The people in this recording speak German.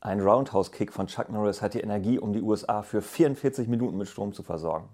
Ein Roundhouse-Kick von Chuck Norris hat die Energie, um die USA für 44 Minuten mit Strom zu versorgen.